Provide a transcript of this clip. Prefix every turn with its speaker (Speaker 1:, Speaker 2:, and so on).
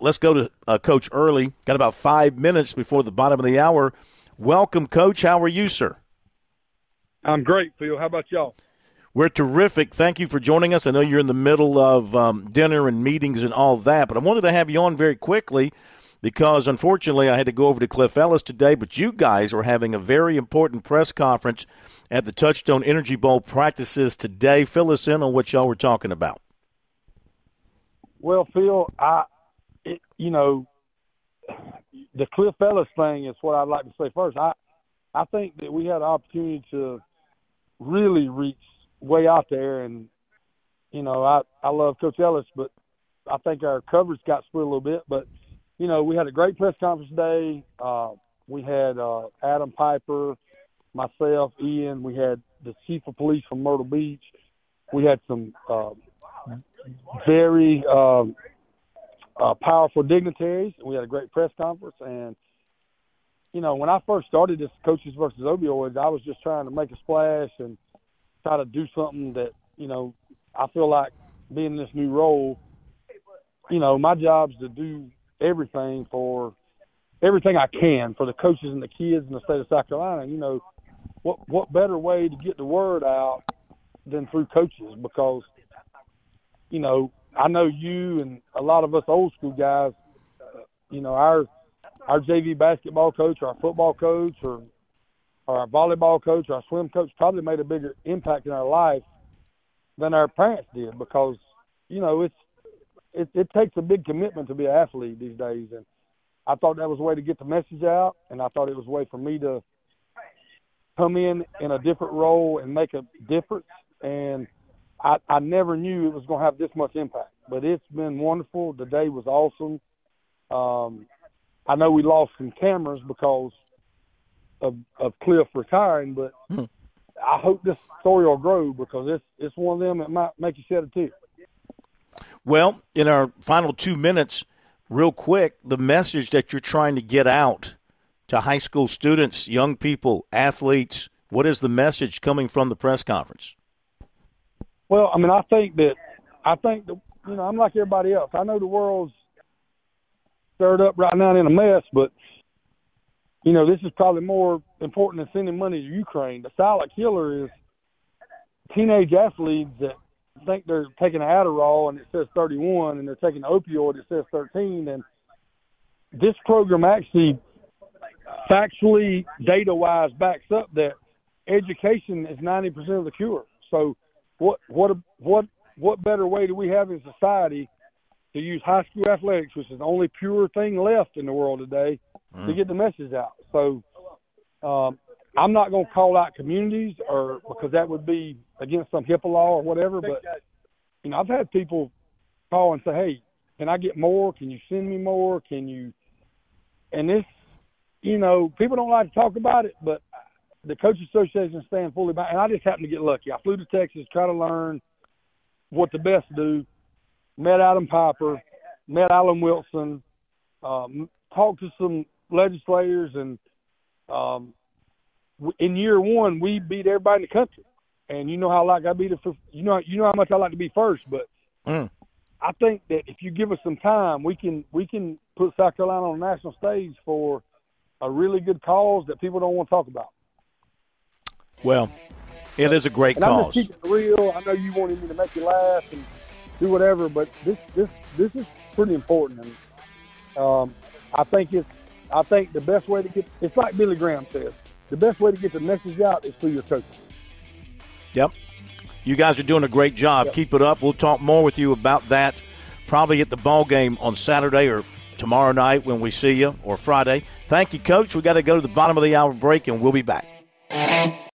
Speaker 1: let's go to uh, Coach Earley. Got about five minutes before the bottom of the hour. Welcome, Coach. How are you, sir?
Speaker 2: I'm great, Phil. How about y'all?
Speaker 1: We're terrific. Thank you for joining us. I know you're in the middle of um, dinner and meetings and all that, but I wanted to have you on very quickly because unfortunately I had to go over to Cliff Ellis today, but you guys are having a very important press conference at the Touchstone Energy Bowl practices today. Fill us in on what y'all were talking about.
Speaker 2: Well, Phil, I, it, you know, the Cliff Ellis thing is what I'd like to say first. I, I think that we had an opportunity to really reach way out there, and you know, I I love Coach Ellis, but I think our coverage got split a little bit. But you know, we had a great press conference today. Uh, we had uh, Adam Piper, myself, Ian. We had the chief of police from Myrtle Beach. We had some uh, very um, uh, powerful dignitaries. We had a great press conference, and you know, when I first started this coaches versus opioids, I was just trying to make a splash and try to do something that you know I feel like being in this new role. You know, my job's to do everything for everything I can for the coaches and the kids in the state of South Carolina. You know, what what better way to get the word out than through coaches? Because you know, I know you and a lot of us old school guys. Uh, you know, our our JV basketball coach, our football coach, or, or our volleyball coach, or our swim coach probably made a bigger impact in our life than our parents did because you know it's it, it takes a big commitment to be an athlete these days, and I thought that was a way to get the message out, and I thought it was a way for me to come in in a different role and make a difference. And I, I never knew it was going to have this much impact, but it's been wonderful. The day was awesome. Um, I know we lost some cameras because of, of Cliff retiring, but hmm. I hope this story will grow because it's it's one of them that might make you shed a tear.
Speaker 1: Well, in our final two minutes, real quick, the message that you're trying to get out to high school students, young people, athletes, what is the message coming from the press conference?
Speaker 2: Well, I mean, I think that I think that you know I'm like everybody else. I know the world's stirred up right now in a mess, but you know this is probably more important than sending money to Ukraine. The silent killer is teenage athletes that think they're taking Adderall and it says 31, and they're taking opioid that says 13, and this program actually factually, data wise, backs up that education is 90% of the cure. So, what what what what better way do we have in society to use high school athletics, which is the only pure thing left in the world today, mm. to get the message out? So, um, I'm not going to call out communities or because that would be against some HIPAA law or whatever. But you know, I've had people call and say, "Hey, can I get more? Can you send me more? Can you?" And this, you know, people don't like to talk about it, but the coaches association stand fully by. And I just happened to get lucky. I flew to Texas, try to learn what the best do. Met Adam Piper, met Alan Wilson, um, talked to some legislators, and um, in year one we beat everybody in the country and you know how like I be the you know you know how much I like to be first, but mm. I think that if you give us some time, we can we can put South Carolina on the national stage for a really good cause that people don't want to talk about.
Speaker 1: Well, it is a great
Speaker 2: and
Speaker 1: cause.
Speaker 2: I'm just keeping it real. I know you wanted me to make you laugh and do whatever, but this this this is pretty important, and um, I think it's I think the best way to get it's like Billy Graham says, the best way to get the message out is through your coaches.
Speaker 1: Yep. You guys are doing a great job. Yep. Keep it up. We'll talk more with you about that probably at the ball game on Saturday or tomorrow night when we see you or Friday. Thank you, Coach. We got to go to the bottom of the hour break, and we'll be back.